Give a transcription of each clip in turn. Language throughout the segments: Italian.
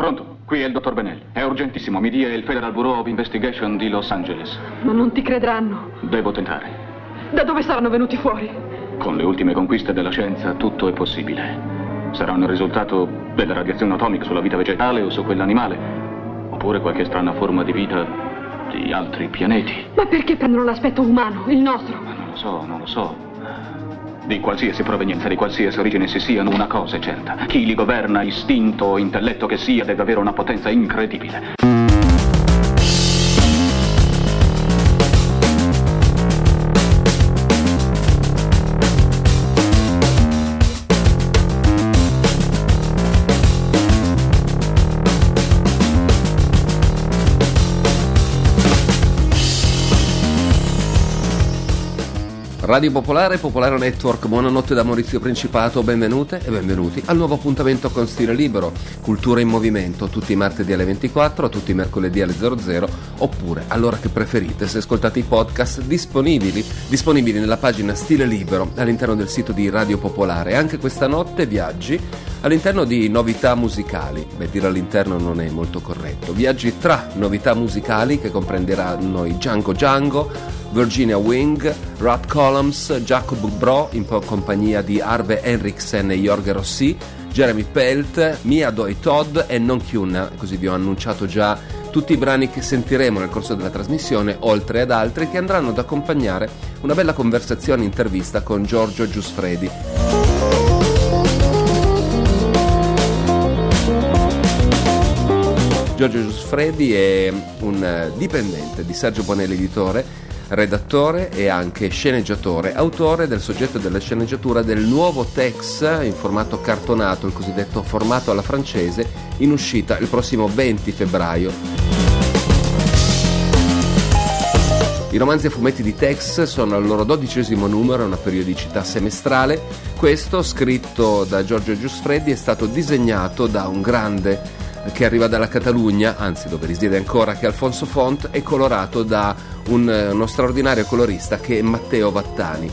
Pronto, qui è il dottor Benelli. È urgentissimo, mi dia il Federal Bureau of Investigation di Los Angeles. Ma non ti credranno. Devo tentare. Da dove saranno venuti fuori? Con le ultime conquiste della scienza tutto è possibile. Saranno il risultato della radiazione atomica sulla vita vegetale o su quella animale. Oppure qualche strana forma di vita di altri pianeti. Ma perché prendono l'aspetto umano, il nostro? Ma non lo so, non lo so. Di qualsiasi provenienza, di qualsiasi origine si siano, una cosa è certa. Chi li governa, istinto o intelletto che sia, deve avere una potenza incredibile. Radio Popolare, Popolare Network, buonanotte da Maurizio Principato, benvenute e benvenuti al nuovo appuntamento con Stile Libero, Cultura in Movimento, tutti i martedì alle 24, tutti i mercoledì alle 00, oppure all'ora che preferite se ascoltate i podcast disponibili, disponibili nella pagina Stile Libero all'interno del sito di Radio Popolare. Anche questa notte viaggi all'interno di novità musicali, beh dire all'interno non è molto corretto, viaggi tra novità musicali che comprenderanno i Django Django, Virginia Wing, Rod Columns, Jacob Bro in compagnia di Arve Henriksen e Jorge Rossi, Jeremy Pelt, Mia Doi Todd e Non Kyun, così vi ho annunciato già tutti i brani che sentiremo nel corso della trasmissione, oltre ad altri che andranno ad accompagnare una bella conversazione intervista con Giorgio Giusfredi. Giorgio Giusfredi è un dipendente di Sergio Bonelli Editore redattore e anche sceneggiatore, autore del soggetto della sceneggiatura del nuovo Tex in formato cartonato, il cosiddetto formato alla francese, in uscita il prossimo 20 febbraio. I romanzi a fumetti di Tex sono al loro dodicesimo numero, una periodicità semestrale. Questo, scritto da Giorgio Giusfreddi, è stato disegnato da un grande che arriva dalla Catalogna, anzi dove risiede ancora, che è Alfonso Font, e colorato da un, uno straordinario colorista che è Matteo Vattani.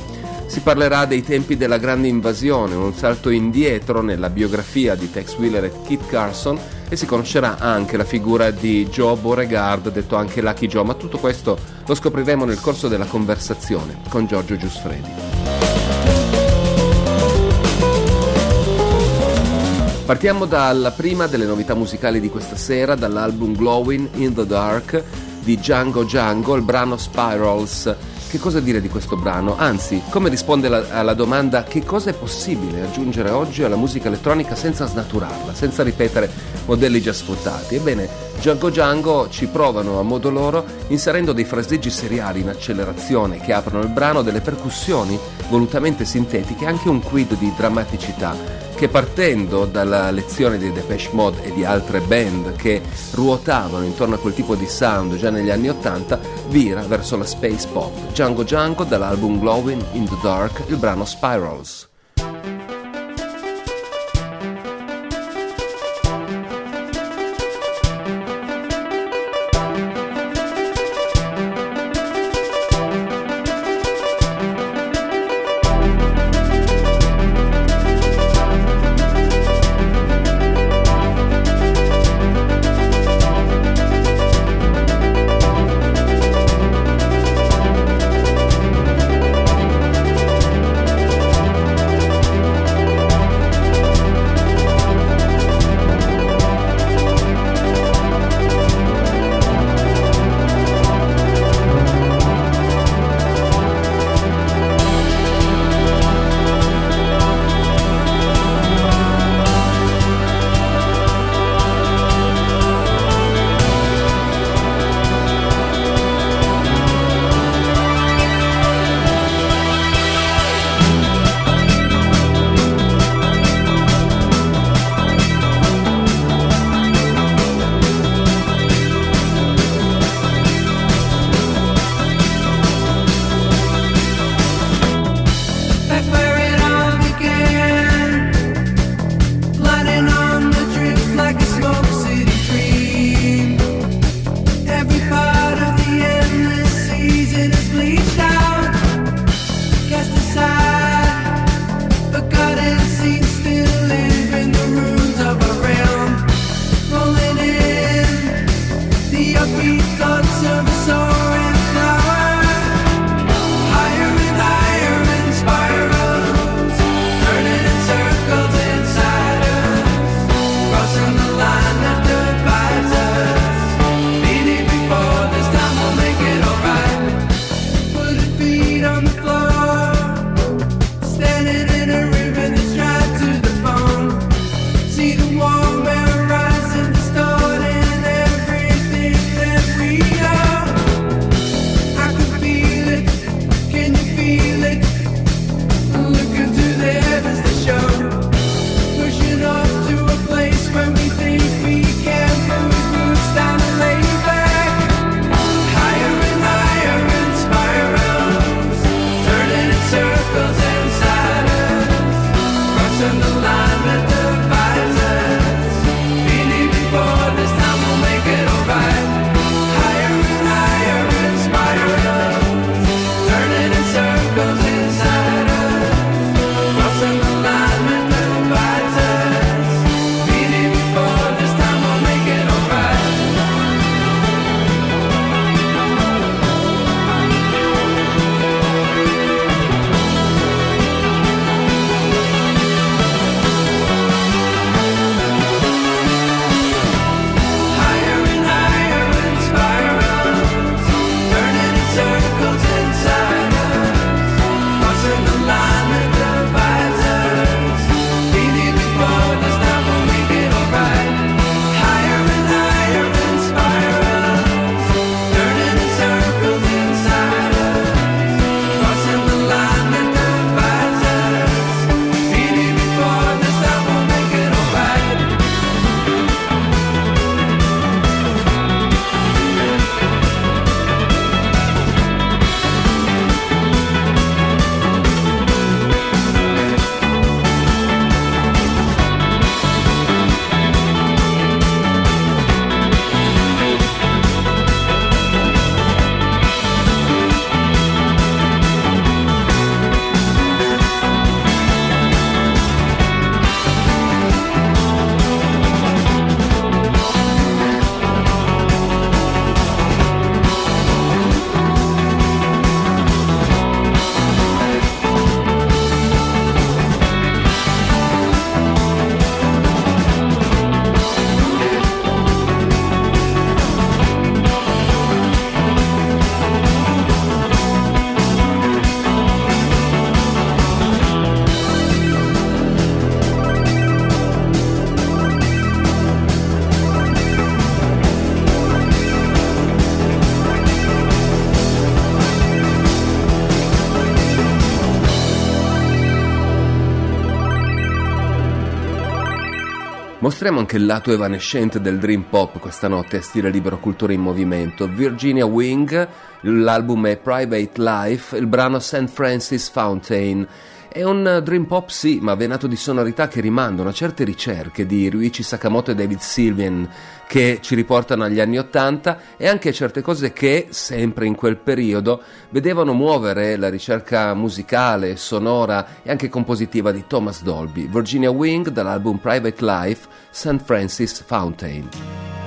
Si parlerà dei tempi della grande invasione, un salto indietro nella biografia di Tex Wheeler e Kit Carson e si conoscerà anche la figura di Joe Beauregard, detto anche Lucky Joe, ma tutto questo lo scopriremo nel corso della conversazione con Giorgio Giusfredi. Partiamo dalla prima delle novità musicali di questa sera, dall'album Glowing in the Dark di Django Django, il brano Spirals. Che cosa dire di questo brano? Anzi, come risponde la, alla domanda che cosa è possibile aggiungere oggi alla musica elettronica senza snaturarla, senza ripetere modelli già sfruttati? Ebbene, Django Django ci provano a modo loro inserendo dei fraseggi seriali in accelerazione che aprono il brano, delle percussioni volutamente sintetiche e anche un quid di drammaticità che partendo dalla lezione di Depeche Mode e di altre band che ruotavano intorno a quel tipo di sound già negli anni Ottanta, vira verso la space pop. Django Django dall'album Glowing in the Dark, il brano Spirals. Mostriamo anche il lato evanescente del dream pop questa notte a stile libero cultura in movimento. Virginia Wing, l'album è Private Life, il brano St. Francis Fountain. È un dream pop sì, ma venato di sonorità che rimandano a certe ricerche di Ryuichi Sakamoto e David Sylvian che ci riportano agli anni Ottanta e anche certe cose che, sempre in quel periodo, vedevano muovere la ricerca musicale, sonora e anche compositiva di Thomas Dolby. Virginia Wing dall'album Private Life, St. Francis Fountain.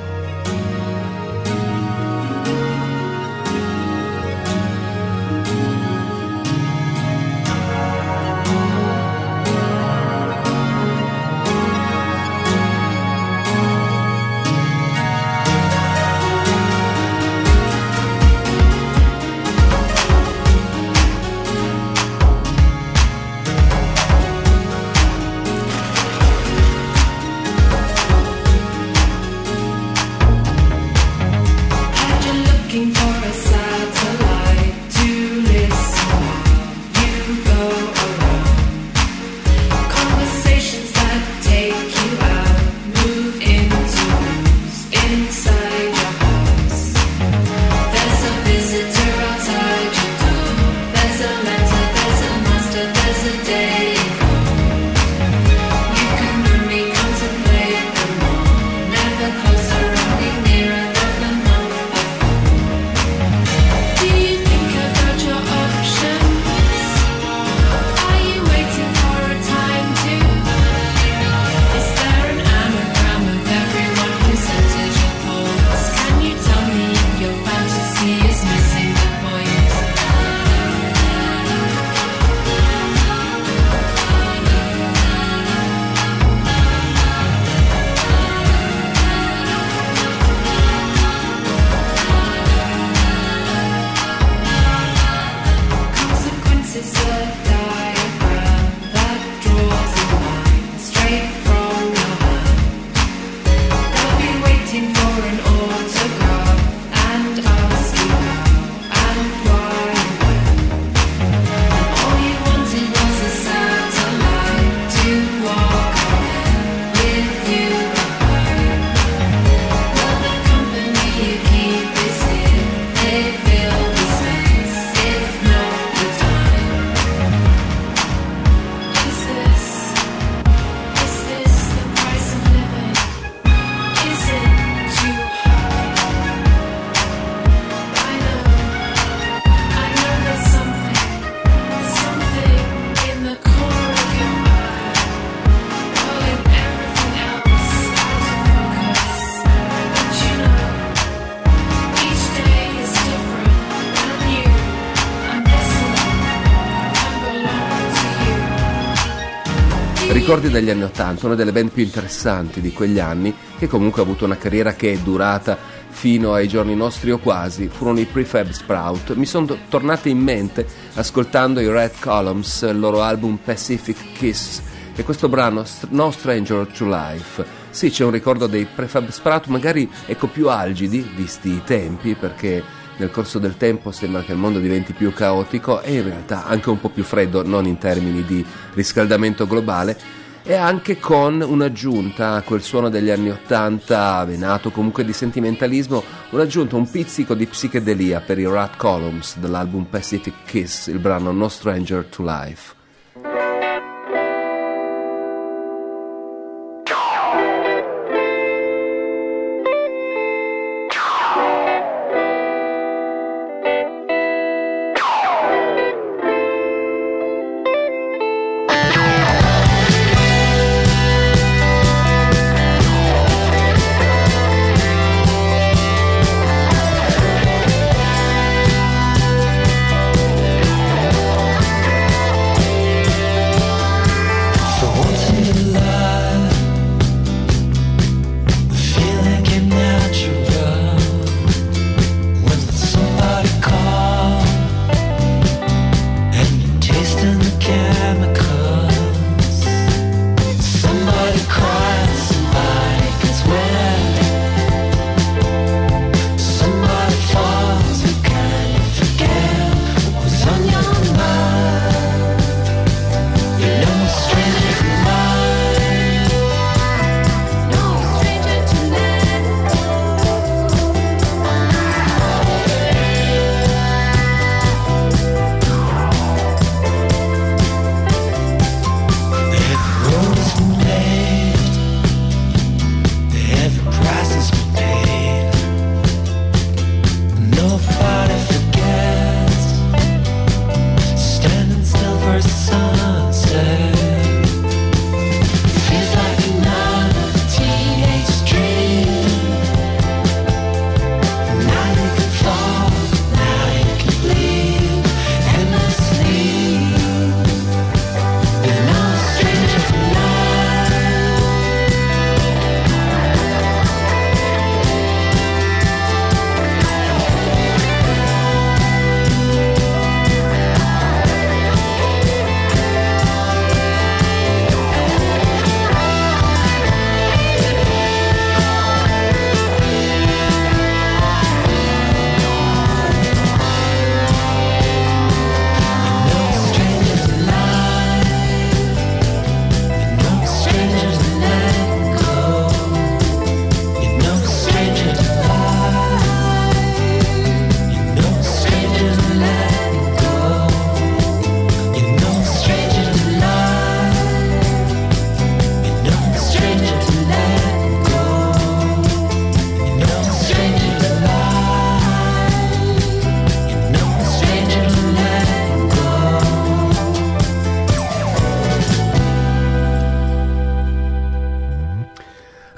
Ricordi degli anni Ottanta, una delle band più interessanti di quegli anni, che comunque ha avuto una carriera che è durata fino ai giorni nostri o quasi, furono i Prefab Sprout. Mi sono tornate in mente ascoltando i Red Columns, il loro album Pacific Kiss, e questo brano No Stranger to Life. Sì, c'è un ricordo dei Prefab Sprout, magari ecco più algidi, visti i tempi, perché nel corso del tempo sembra che il mondo diventi più caotico e in realtà anche un po' più freddo, non in termini di riscaldamento globale, e anche con un'aggiunta a quel suono degli anni Ottanta, venato comunque di sentimentalismo, un'aggiunta, un pizzico di psichedelia per i Rat Columns dell'album Pacific Kiss, il brano No Stranger to Life.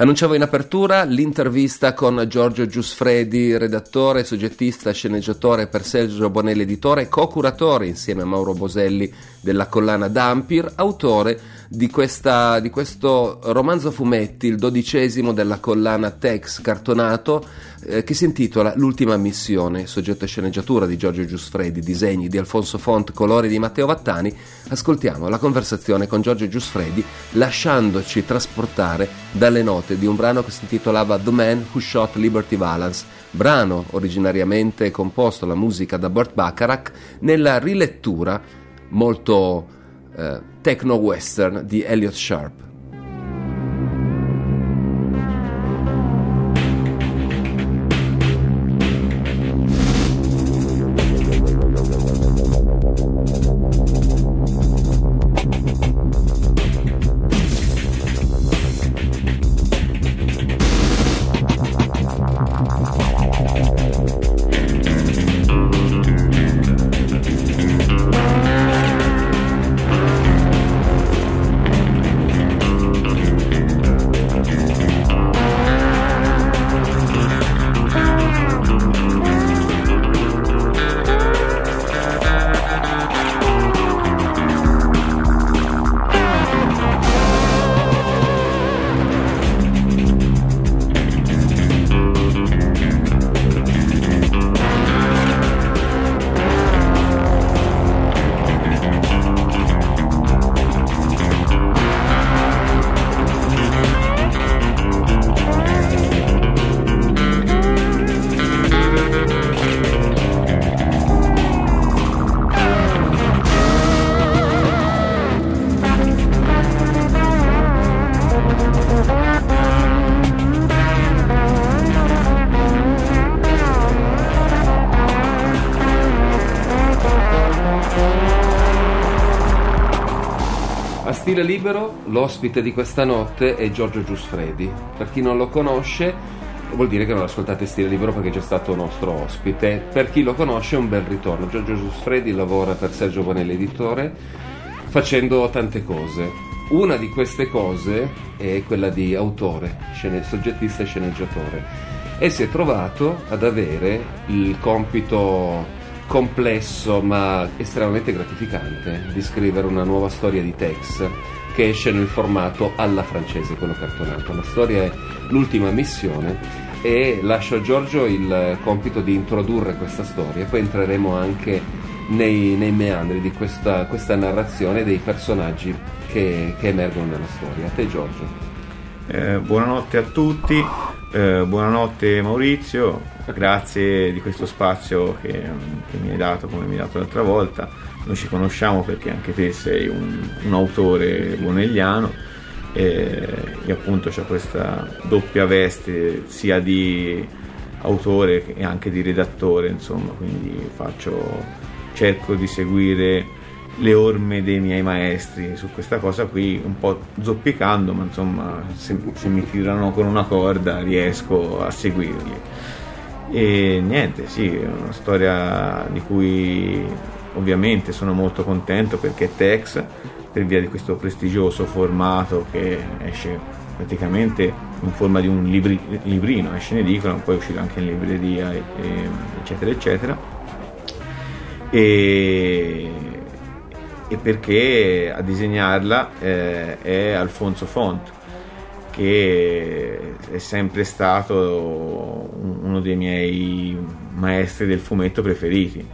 Annunciavo in apertura l'intervista con Giorgio Giusfredi, redattore, soggettista, sceneggiatore per Sergio Bonelli editore, co-curatore insieme a Mauro Boselli della collana Dampir, autore di, questa, di questo romanzo fumetti, il dodicesimo della collana Tex cartonato, eh, che si intitola L'ultima missione, soggetto e sceneggiatura di Giorgio Giusfredi, disegni di Alfonso Font, colori di Matteo Vattani. Ascoltiamo la conversazione con Giorgio Giusfredi, lasciandoci trasportare dalle note di un brano che si intitolava The Man Who Shot Liberty Valance, brano originariamente composto la musica da Burt Bacharach, nella rilettura molto eh, techno-western di Elliot Sharp. Stile Libero, l'ospite di questa notte è Giorgio Giusfredi. Per chi non lo conosce, vuol dire che non ascoltate Stile Libero perché è già stato nostro ospite. Per chi lo conosce un bel ritorno. Giorgio Giusfredi lavora per Sergio Bonelli Editore facendo tante cose. Una di queste cose è quella di autore, soggettista e sceneggiatore. E si è trovato ad avere il compito complesso ma estremamente gratificante di scrivere una nuova storia di Tex che esce nel formato alla francese, quello cartonato. La storia è l'ultima missione e lascio a Giorgio il compito di introdurre questa storia, poi entreremo anche nei, nei meandri di questa, questa, narrazione dei personaggi che, che, emergono nella storia. A te Giorgio. Eh, buonanotte a tutti, eh, buonanotte Maurizio, grazie di questo spazio che, che, mi hai dato come mi hai dato l'altra volta. Noi ci conosciamo perché anche te sei un, un autore bonelliano e, e appunto c'è questa doppia veste sia di autore che anche di redattore, insomma, quindi faccio, cerco di seguire le orme dei miei maestri su questa cosa qui, un po' zoppicando, ma insomma se, se mi tirano con una corda riesco a seguirli. E niente, sì, è una storia di cui ovviamente sono molto contento perché è Tex, per via di questo prestigioso formato che esce praticamente in forma di un libri, librino, esce in edicola, poi uscirà anche in libreria, e, e, eccetera, eccetera. E, e perché a disegnarla eh, è Alfonso Font che è sempre stato uno dei miei maestri del fumetto preferiti.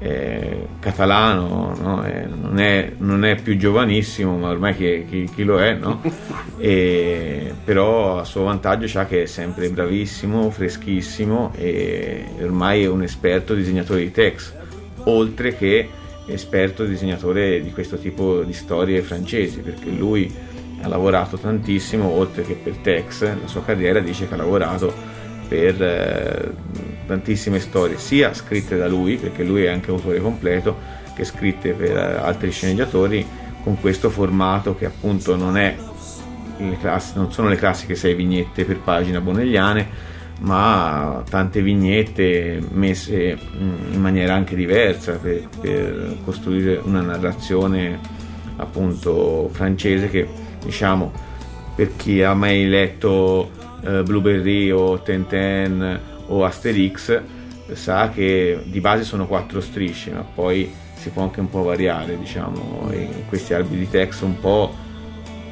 Eh, catalano, no? eh, non, è, non, è, più giovanissimo, ma ormai chi, chi, chi lo è, no? e, però a suo vantaggio c'ha che è sempre bravissimo, freschissimo e ormai è un esperto disegnatore di text, oltre che esperto disegnatore di questo tipo di storie francesi, perché lui ha lavorato tantissimo, oltre che per Tex, la sua carriera dice che ha lavorato per eh, tantissime storie, sia scritte da lui, perché lui è anche autore completo, che scritte per eh, altri sceneggiatori con questo formato che appunto non, è non sono le classiche sei vignette per pagina bonelliane, ma tante vignette messe mm, in maniera anche diversa per, per costruire una narrazione appunto francese che diciamo per chi ha mai letto eh, Blueberry o Tenten o Asterix sa che di base sono quattro strisce, ma poi si può anche un po' variare, diciamo, questi albi di text un po'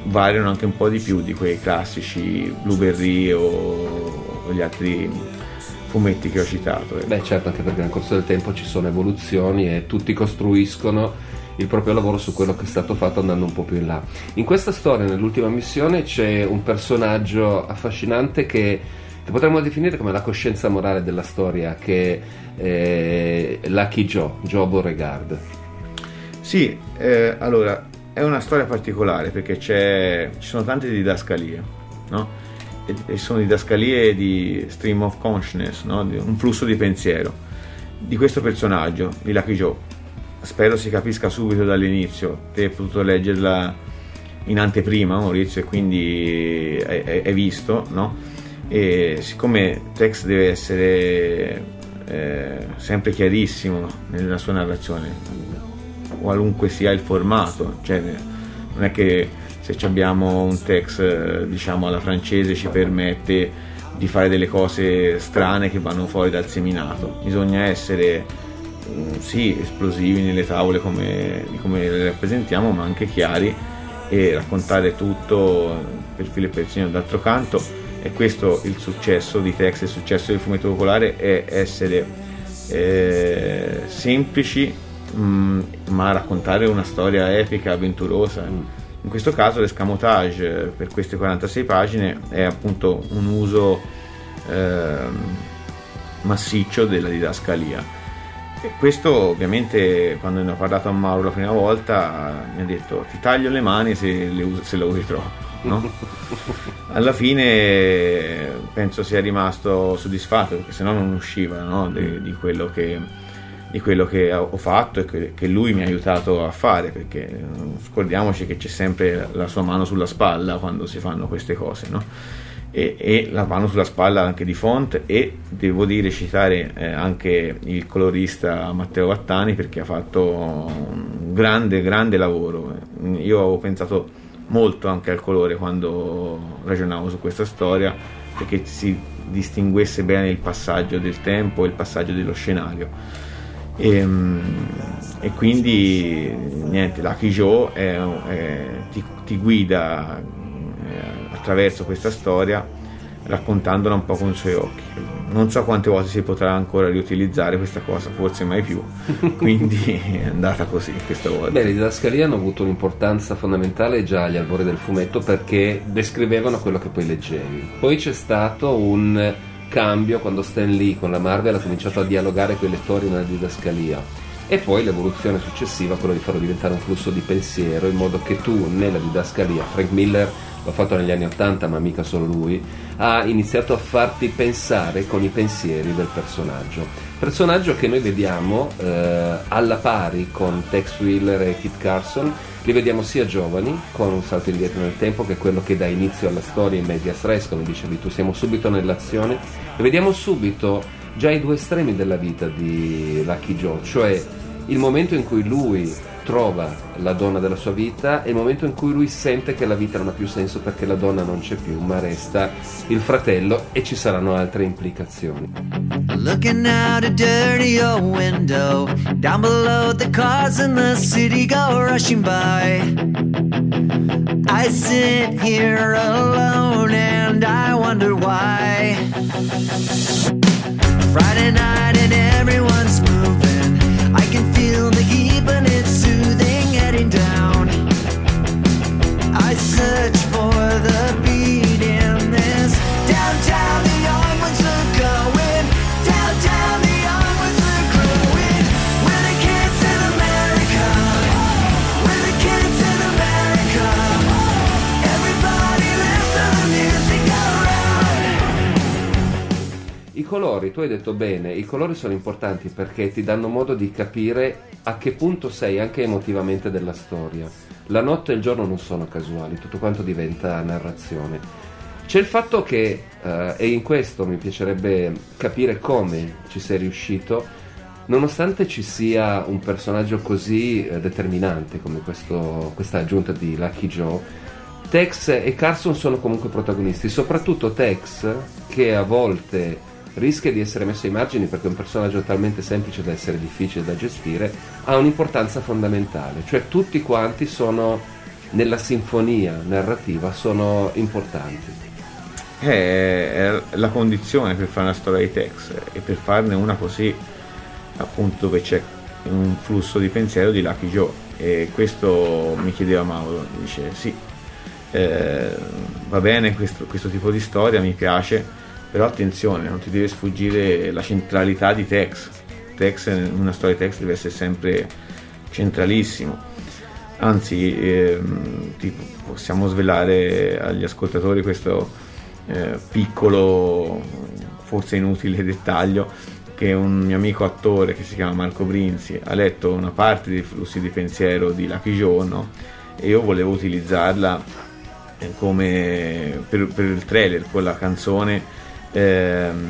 variano anche un po' di più di quei classici Blueberry o gli altri fumetti che ho citato. Ecco. Beh certo, anche perché nel corso del tempo ci sono evoluzioni e tutti costruiscono il proprio lavoro su quello che è stato fatto andando un po' più in là. In questa storia, nell'ultima missione, c'è un personaggio affascinante che, che potremmo definire come la coscienza morale della storia, che è Lucky Joe, Joe Beauregard. Sì, eh, allora è una storia particolare perché ci sono tante didascalie, no? E, sono didascalie di stream of consciousness, no? un flusso di pensiero di questo personaggio, di Lucky Joe. Spero si capisca subito dall'inizio. Te hai potuto leggerla in anteprima, Maurizio, e quindi hai, visto, no? E siccome il text deve essere eh, sempre chiarissimo nella sua narrazione, qualunque sia il formato, cioè non è che se abbiamo un text diciamo alla francese ci permette di fare delle cose strane che vanno fuori dal seminato, bisogna essere mm, sì esplosivi nelle tavole come, come le rappresentiamo ma anche chiari e raccontare tutto per filo e per segno d'altro canto. E questo il successo di text, il successo del fumetto popolare è essere eh, semplici mh, mm, ma raccontare una storia epica, avventurosa. In questo caso l'escamotage per queste 46 pagine è appunto un uso eh, massiccio della didascalia. E questo ovviamente quando ne ho parlato a Mauro la prima volta mi ha detto ti taglio le mani se, le us- se la usi troppo. No? Alla fine penso sia rimasto soddisfatto perché sennò non usciva no? di, di quello che di quello che ho fatto e che lui mi ha aiutato a fare, perché eh, scordiamoci che c'è sempre la sua mano sulla spalla quando si fanno queste cose, no? e, e, la mano sulla spalla anche di Font e devo dire citare eh, anche il colorista Matteo Vattani perché ha fatto un grande, grande lavoro. Io avevo pensato molto anche al colore quando ragionavo su questa storia perché si distinguesse bene il passaggio del tempo e il passaggio dello scenario e, ehm, e quindi niente, Lucky Joe è, è, ti, ti, guida eh, attraverso questa storia raccontandola un po' con i suoi occhi. Non so quante volte si potrà ancora riutilizzare questa cosa, forse mai più, quindi è andata così questa volta. Beh, le didascalie hanno avuto un'importanza fondamentale già agli albori del fumetto perché descrivevano quello che poi leggevi. Poi c'è stato un cambio quando Stan Lee con la Marvel ha cominciato a dialogare con i lettori nella didascalia e poi l'evoluzione successiva, quello di farlo diventare un flusso di pensiero in modo che tu nella didascalia, Frank Miller l'ha fatto negli anni 80 ma mica solo lui, ha iniziato a farti pensare con i pensieri del personaggio. Personaggio che noi vediamo eh, alla pari con Tex Wheeler e Kit Carson, li vediamo sia giovani, con un salto indietro nel tempo, che è quello che dà inizio alla storia in medias res, come dicevi tu, siamo subito nell'azione, e vediamo subito già i due estremi della vita di Lucky Joe, cioè il momento in cui lui trova la donna della sua vita e il momento in cui lui sente che la vita non ha più senso perché la donna non c'è più, ma resta il fratello e ci saranno altre implicazioni. Looking out a dirty old window, down below the cars in the city go rushing by. I sit here alone and I wonder why. Friday night colori, tu hai detto bene, i colori sono importanti perché ti danno modo di capire a che punto sei anche emotivamente della storia. La notte e il giorno non sono casuali, tutto quanto diventa narrazione. C'è il fatto che, eh, e in questo mi piacerebbe capire come ci sei riuscito, nonostante ci sia un personaggio così eh, determinante come questo, questa aggiunta di Lucky Joe, Tex e Carson sono comunque protagonisti, soprattutto Tex che a volte rischia di essere messo ai margini perché un personaggio talmente semplice da essere difficile da gestire, ha un'importanza fondamentale, cioè tutti quanti sono nella sinfonia narrativa, sono importanti. È la condizione per fare una storia di Tex e per farne una così, appunto, dove c'è un flusso di pensiero di Lucky Joe. E questo mi chiedeva Mauro, dice sì, eh, va bene questo, questo tipo di storia, mi piace, però attenzione, non ti deve sfuggire la centralità di Tex. Tex, una storia di Tex deve essere sempre centralissimo. Anzi, ehm, tipo, possiamo svelare agli ascoltatori questo eh, piccolo, forse inutile dettaglio che un mio amico attore che si chiama Marco Brinzi ha letto una parte dei flussi di pensiero di Lucky Joe no? e io volevo utilizzarla eh, come per, per il trailer con la canzone ehm,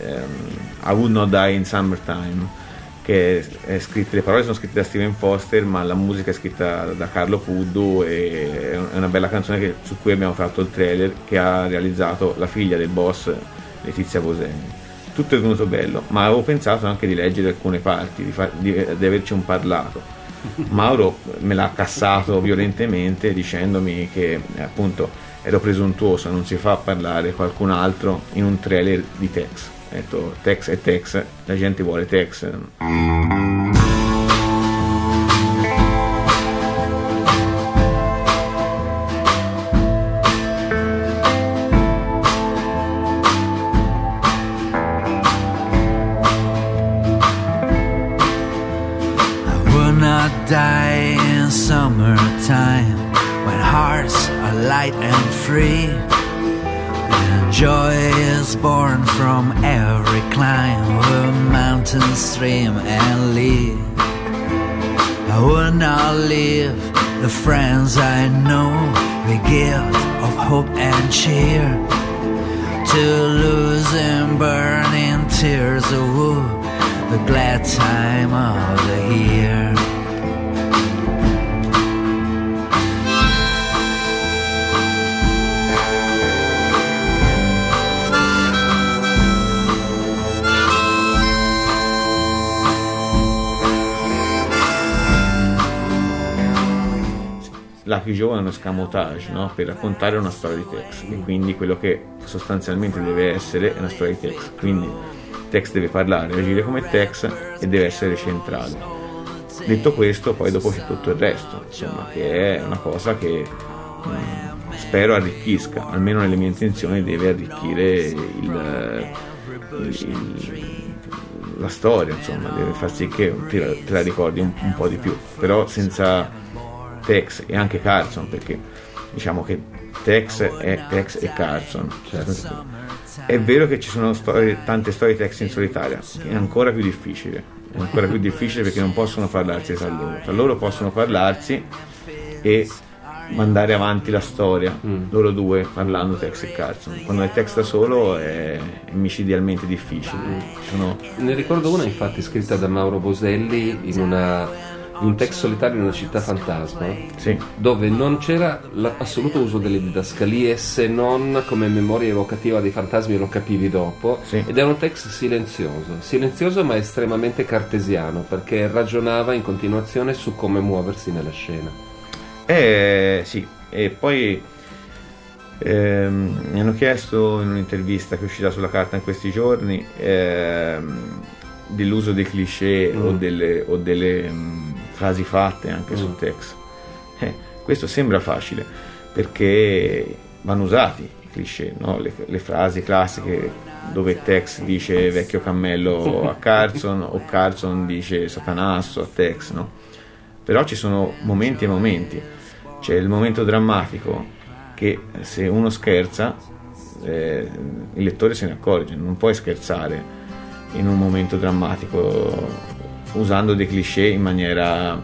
ehm, I Would Not Die in Summertime che è scritta, le parole sono scritte da Steven Foster ma la musica è scritta da Carlo Puddu e è una bella canzone che, su cui abbiamo fatto il trailer che ha realizzato la figlia del boss Letizia Boseni. Tutto è venuto bello ma avevo pensato anche di leggere alcune parti di, far, di, di averci un parlato. Mauro me l'ha cassato violentemente dicendomi che appunto ero presuntuoso, non si fa parlare qualcun altro in un trailer di Tex. Ho detto Tex è Tex, la gente vuole Tex. Friends I know, the gift of hope and cheer. To lose in burning tears of wood, the glad time of the year. Lucky Joe è uno scamotage no? per raccontare una storia di Tex. E quindi quello che sostanzialmente deve essere è una storia di Tex. Quindi Tex deve parlare, agire come Tex e deve essere centrale. Detto questo poi dopo c'è tutto il resto insomma che è una cosa che mh, mm, spero arricchisca. Almeno nelle mie intenzioni deve arricchire il, il, la storia insomma deve far sì che te la, te la ricordi un, un po' di più. Però senza Tex e anche Carson perché diciamo che Tex è Tex e Carson certo. è vero che ci sono storie, tante storie Tex in solitaria è ancora più difficile è ancora più difficile perché non possono parlarsi tra loro tra loro possono parlarsi e mandare avanti la storia mm. loro due parlando Tex e Carson quando è Tex da solo è micidialmente difficile mm. sono... ne ricordo una infatti scritta da Mauro Boselli in una un text solitario in una città fantasma sì. dove non c'era l'assoluto uso delle didascalie se non come memoria evocativa dei fantasmi lo capivi dopo sì. ed era un text silenzioso silenzioso ma estremamente cartesiano perché ragionava in continuazione su come muoversi nella scena eh sì e poi ehm, mi hanno chiesto in un'intervista che è uscita sulla carta in questi giorni ehm, dell'uso dei cliché mm. o delle, o delle um, frasi fatte anche mm. sul text. Eh, questo sembra facile perché vanno usati i cliché, no? le, le, frasi classiche dove Tex dice vecchio cammello a Carson o Carson dice satanasso a Tex, no? però ci sono momenti e momenti. C'è il momento drammatico che se uno scherza eh, il lettore se ne accorge, non puoi scherzare in un momento drammatico usando dei cliché in maniera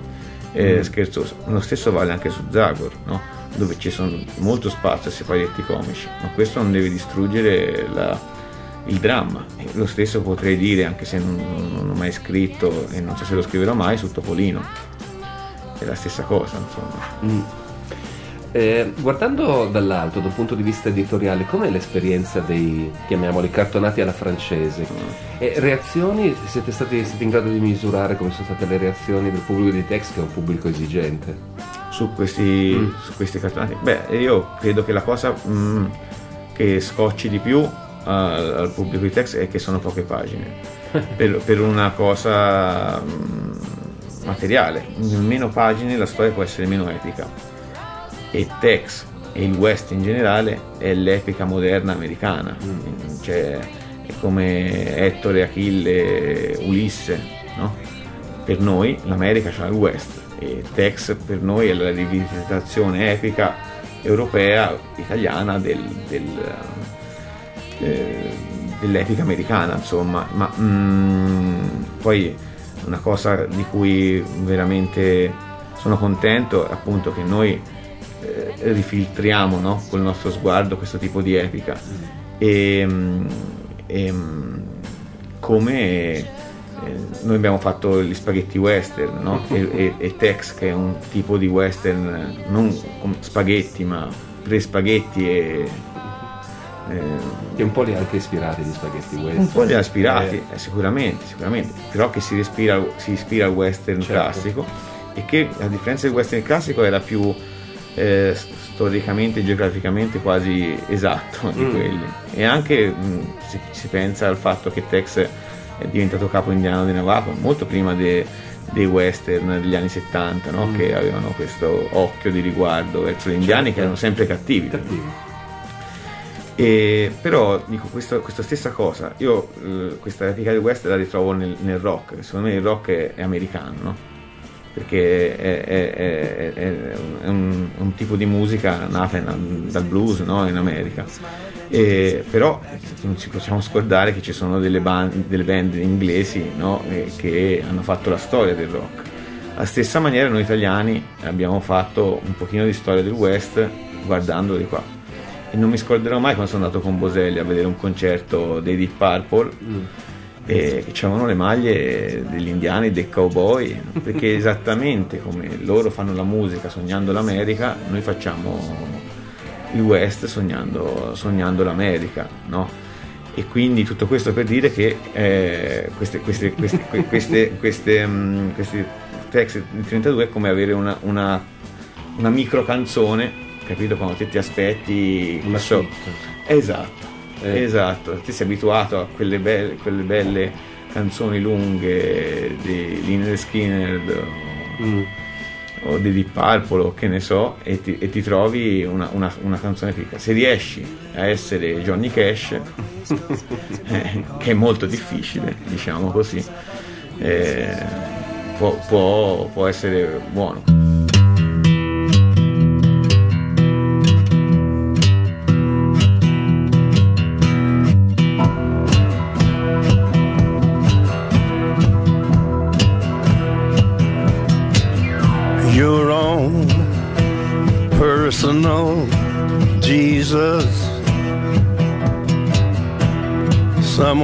eh, mm. scherzosa. Lo stesso vale anche su Zagor, no? dove ci sono molto spazio se fai detti comici, ma questo non deve distruggere la, il dramma. Lo stesso potrei dire, anche se non, non, ho mai scritto e non so se lo scriverò mai, su Topolino. È la stessa cosa, insomma. Mm. Eh, guardando dall'alto, dal punto di vista editoriale, com'è l'esperienza dei, chiamiamoli, cartonati alla francese? E reazioni, siete stati siete in grado di misurare come sono state le reazioni del pubblico di Tex, che è un pubblico esigente? su questi, Mm. su questi cartonati? Beh, io credo che la cosa mm, che scocci di più al, al pubblico di text è che sono poche pagine. per, per una cosa mm, materiale, meno pagine la storia può essere meno epica. E Tex e il West in generale è l'epica moderna americana, cioè è come Ettore, Achille, Ulisse, no? Per noi l'America c'ha il West e Tex per noi è la rivisitazione epica europea, italiana del, del, eh, dell'epica americana, insomma. Ma mm, poi una cosa di cui veramente sono contento è appunto che noi eh, rifiltriamo no? col nostro sguardo questo tipo di epica. E, mm, e, mm, come eh, noi abbiamo fatto gli spaghetti western no? e, e- e Tex che è un tipo di western non spaghetti ma pre-spaghetti e eh, Che un po' li ha anche ispirati gli spaghetti western. un po' li ha ispirati, Eh, eh, sicuramente, sicuramente, però che si, respira, si ispira al western Certo. classico e che a differenza del western classico era più eh, storicamente e geograficamente quasi esatto di Mm. quelli. E anche mh, si, si pensa al fatto che Tex è diventato capo indiano di Navajo molto prima de- dei western degli anni 70, no? Mm. che avevano questo occhio di riguardo verso gli indiani Certo. che erano sempre cattivi. cattivi. E, però dico questo- questa stessa cosa, io eh, questa epica del West la ritrovo nel, nel rock, secondo me il rock è, è americano, no? Perché è, è- è- è- un, un tipo di musica nata in- dal blues no? in America. E, però non ci possiamo scordare che ci sono delle, ban- delle band inglesi no? eh, che hanno fatto la storia del rock. Alla stessa maniera noi italiani abbiamo fatto un pochino di storia del West guardandolo di qua. E non mi scorderò mai quando sono andato con Boselli a vedere un concerto dei Deep Purple e che c'erano le maglie degli indiani, dei cowboy, perché esattamente come loro fanno la musica sognando l'America, noi facciamo il West sognando, sognando l'America, no? E quindi tutto questo per dire che eh, queste, queste, queste, que- queste, queste, mm, questi text di 32 è come avere una, una, una micro canzone, capito? Quando te ti aspetti Una so-. Esatto, Eh. esatto, ti sei abituato a quelle belle, quelle belle canzoni lunghe di Liner Skinner o, Mm. o di Deep Purple o che ne so e ti, e ti trovi una, una- una canzone piccola. Se riesci a essere Johnny Cash, eh, che è molto difficile, diciamo così, eh, può, può- può essere buono.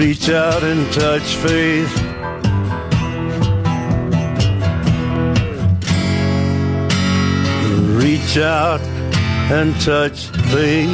Reach out and touch faith. Reach out and touch faith.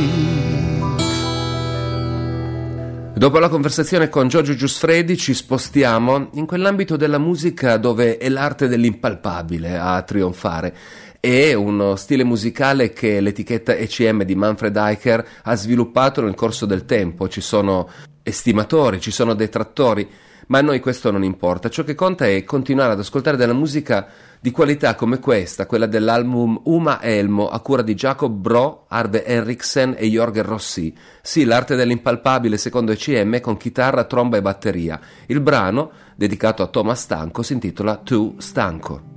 Dopo la conversazione con Giorgio Giusfredi ci spostiamo in quell'ambito della musica dove è l'arte dell'impalpabile a trionfare. È uno stile musicale che l'etichetta ECM di Manfred Eicher ha sviluppato nel corso del tempo. Ci sono estimatori, ci sono detrattori, ma a noi questo non importa. Ciò che conta è continuare ad ascoltare della musica di qualità come questa, quella dell'album Uma Elmo a cura di Jacob Bro, Arve Henriksen e Jorgen Rossi. Sì, l'arte dell'impalpabile secondo ECM con chitarra, tromba e batteria. Il brano, dedicato a Thomas Stanco, si intitola Tu Stanco.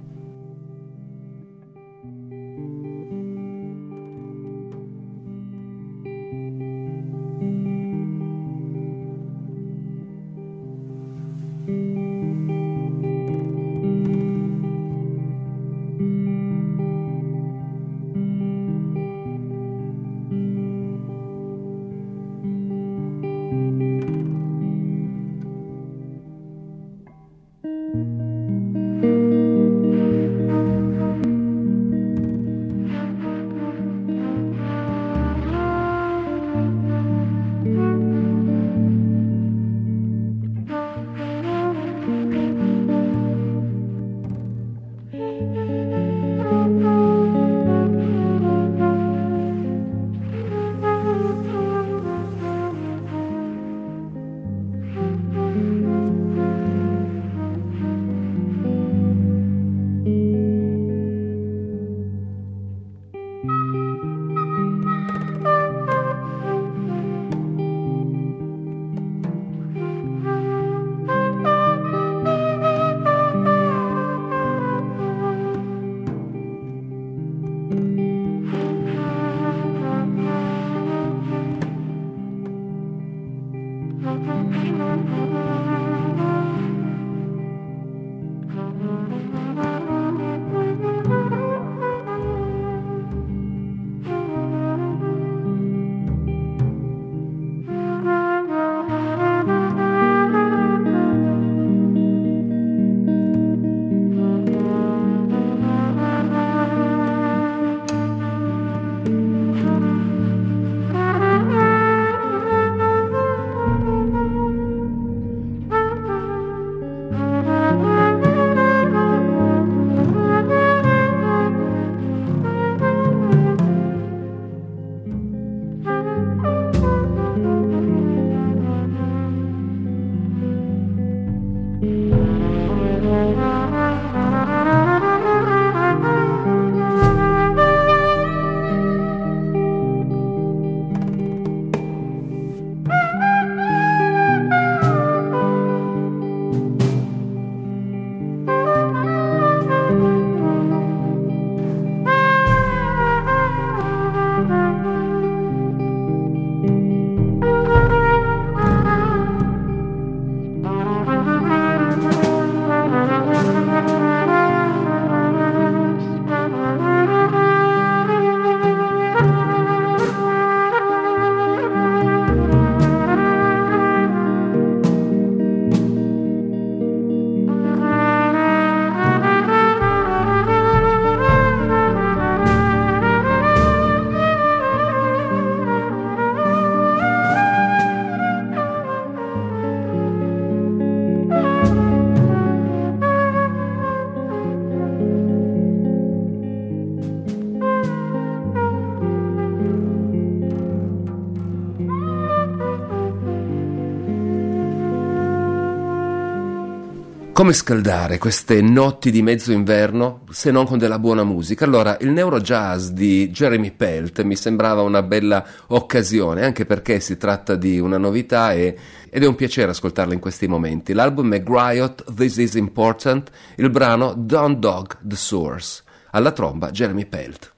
Come scaldare queste notti di mezzo inverno se non con della buona musica? Allora, il neurojazz di Jeremy Pelt mi sembrava una bella occasione, anche perché si tratta di una novità e, ed è un piacere ascoltarla in questi momenti. L'album è Griot, This Is Important, il brano Don't Dog the Source. Alla tromba Jeremy Pelt.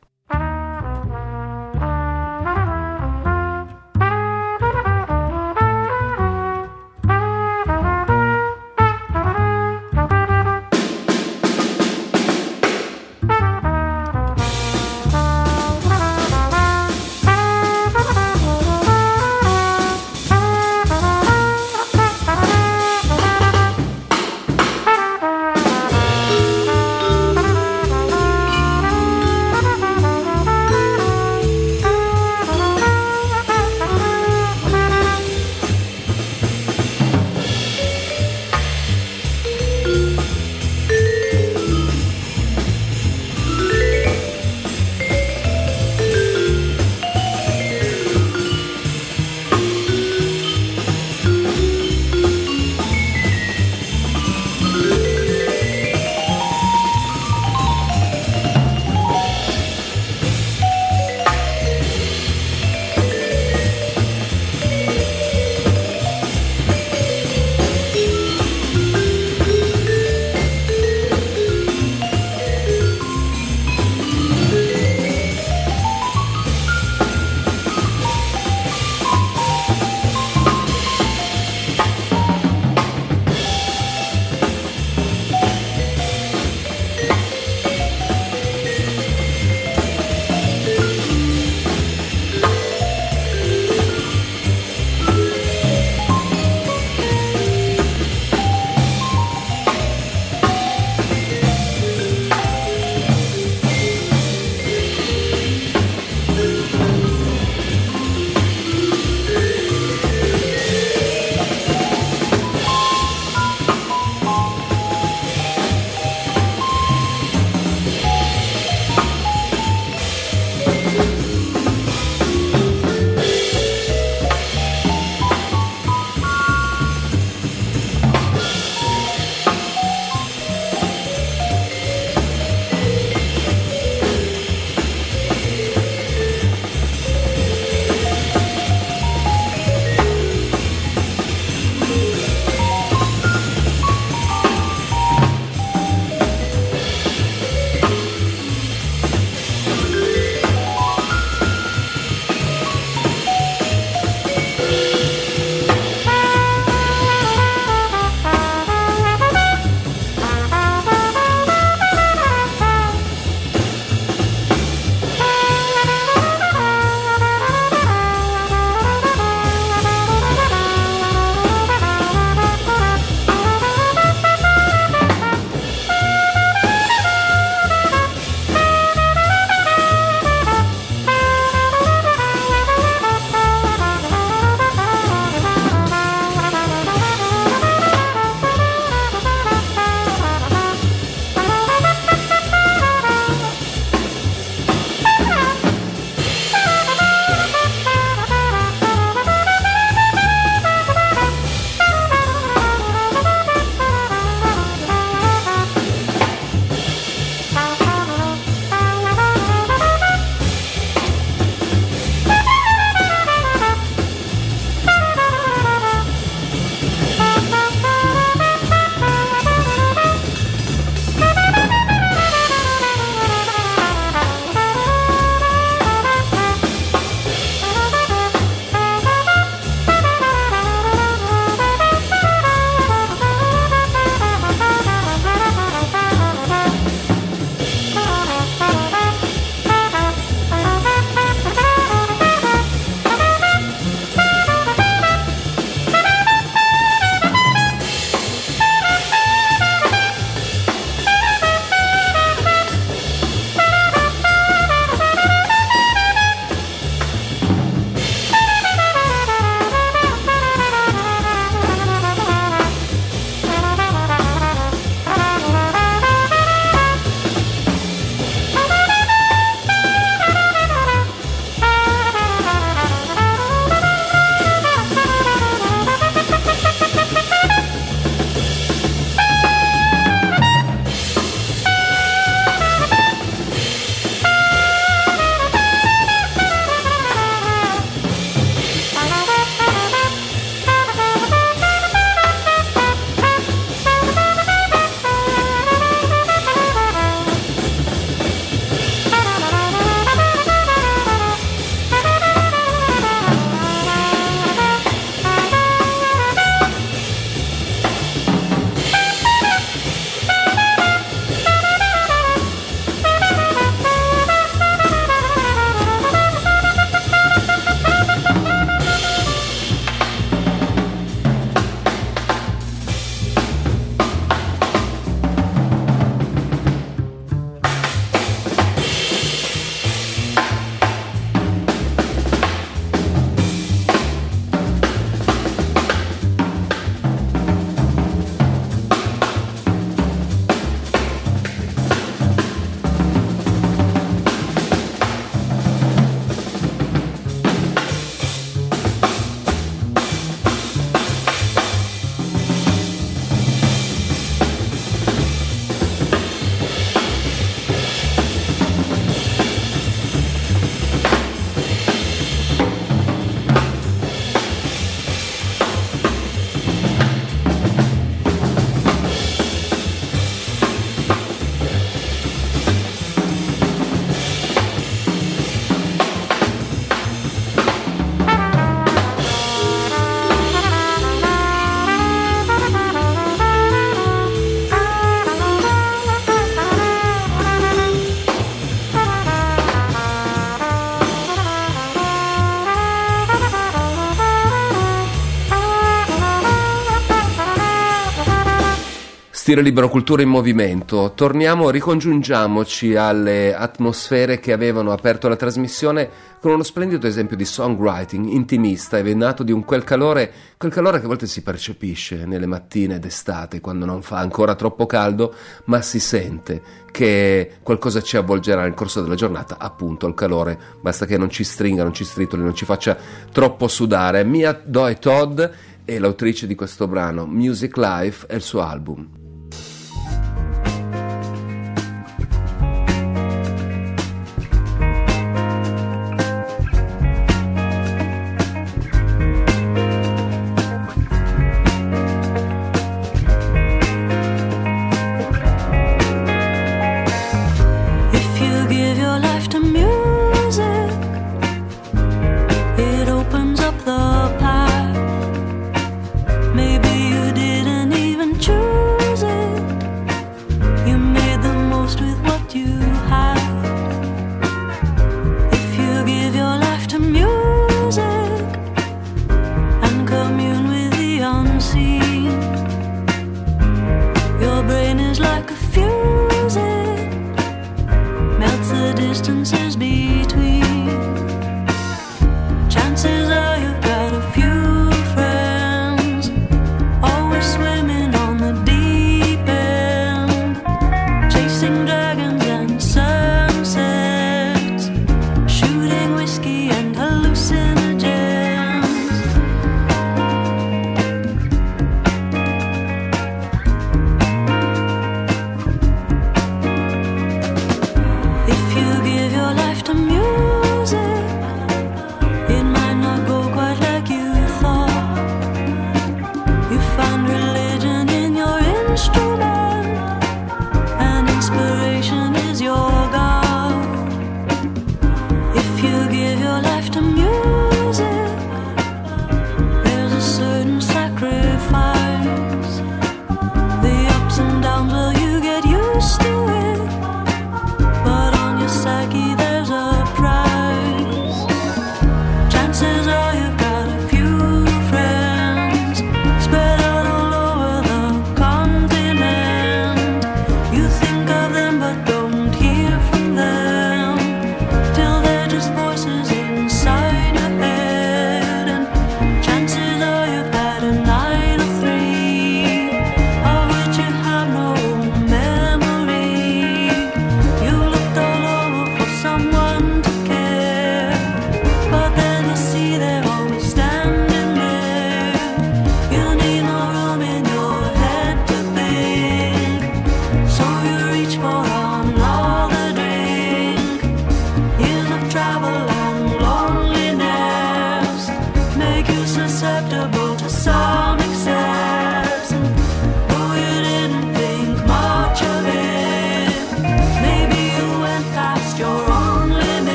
Stile libero, cultura in movimento. Torniamo, ricongiungiamoci alle atmosfere che avevano aperto la trasmissione con uno splendido esempio di songwriting intimista e venato di un quel calore, quel calore che a volte si percepisce nelle mattine d'estate quando non fa ancora troppo caldo, ma si sente che qualcosa ci avvolgerà nel corso della giornata, appunto il calore, basta che non ci stringa, non ci stritoli, non ci faccia troppo sudare. Mia Doi Todd è l'autrice di questo brano, Music Life è il suo album.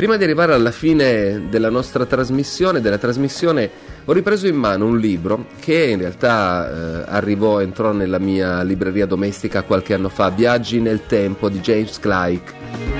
Prima di arrivare alla fine della nostra trasmissione, della trasmissione, ho ripreso in mano un libro che in realtà eh, arrivò, entrò nella mia libreria domestica qualche anno fa, Viaggi nel tempo di James Clyke.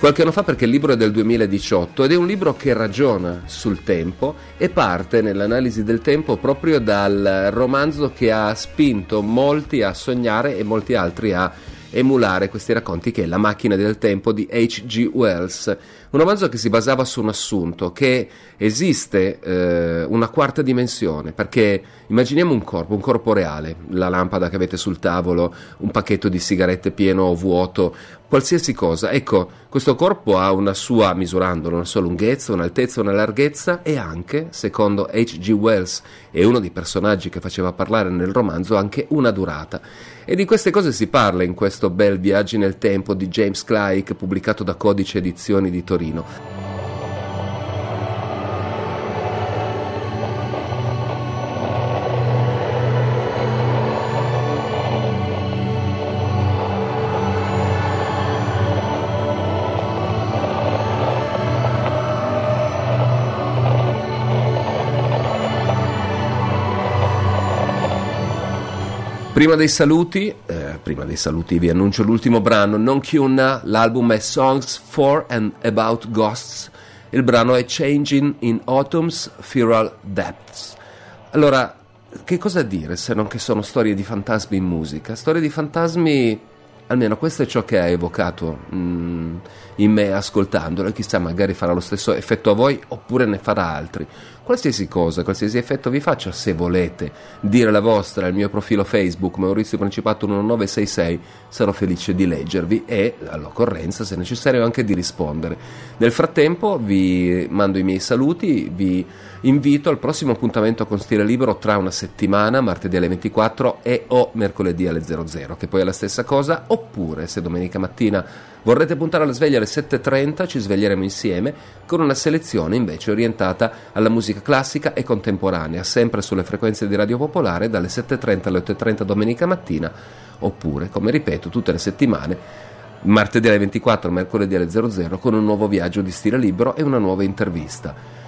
Qualche anno fa perché il libro è del 2018 ed è un libro che ragiona sul tempo e parte nell'analisi del tempo proprio dal romanzo che ha spinto molti a sognare e molti altri a emulare questi racconti che è La macchina del tempo di H.G. Wells, un romanzo che si basava su un assunto che esiste eh, una quarta dimensione, perché immaginiamo un corpo, un corpo reale, la lampada che avete sul tavolo, un pacchetto di sigarette pieno o vuoto, qualsiasi cosa. Ecco, questo corpo ha una sua, misurandolo, una sua lunghezza, un'altezza, una larghezza e anche, secondo H.G. Wells e uno dei personaggi che faceva parlare nel romanzo, anche una durata. E di queste cose si parla in questo bel Viaggi nel tempo di James Clyke pubblicato da Codice Edizioni di Torino. Prima dei saluti, eh, prima dei saluti vi annuncio l'ultimo brano, Non Chiunna, l'album è Songs for and About Ghosts, il brano è Changing in Autumn's Feral Depths. Allora, che cosa dire se non che sono storie di fantasmi in musica? Storie di fantasmi, almeno questo è ciò che ha evocato mm, in me ascoltandolo e chissà magari farà lo stesso effetto a voi oppure ne farà altri qualsiasi cosa, qualsiasi effetto vi faccia, se volete dire la vostra al mio profilo Facebook Maurizio Principato 1966, sarò felice di leggervi e all'occorrenza, se necessario, anche di rispondere. Nel frattempo vi mando i miei saluti, vi invito al prossimo appuntamento con Stile Libero tra una settimana, martedì alle 24 e o mercoledì alle 00, che poi è la stessa cosa, oppure se domenica mattina Vorrete puntare alla sveglia alle 7.30, ci sveglieremo insieme con una selezione invece orientata alla musica classica e contemporanea, sempre sulle frequenze di Radio Popolare dalle 7.30 alle 8.30 domenica mattina, oppure, come ripeto, tutte le settimane, martedì alle 24, mercoledì alle 00, con un nuovo viaggio di stile libero e una nuova intervista.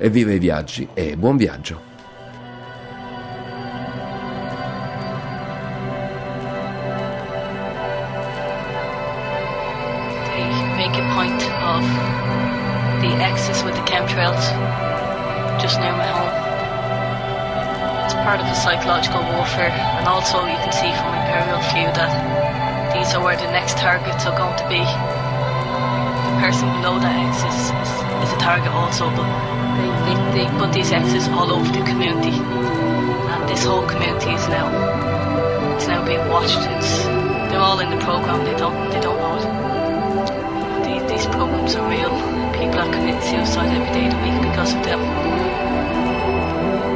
Evviva i viaggi e buon viaggio! Make a point of the axis with the chemtrails just near my home. It's part of the psychological warfare, and also you can see from Imperial View that these are where the next targets are going to be. The person below that X is, is, is a target also, but they, they, they put these X's all over the community, and this whole community is now it's now being watched. It's they're all in the program. They don't they don't know it. These, these programs are real people are committing suicide every day of the week because of them.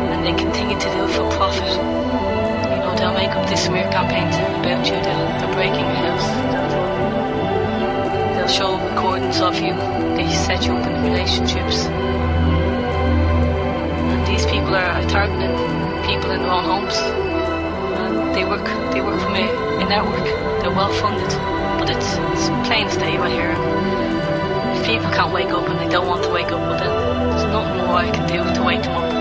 And they continue to do it for profit. You know, they'll make up this smear campaigns about you, they'll, they're breaking your house. Show recordings of you, they set you up in relationships. And these people are targeting people in their own homes. And they work, they work for me in network. They're well funded, but it's, it's plain as day right here If people can't wake up and they don't want to wake up, but then there's nothing more I can do to wake them up.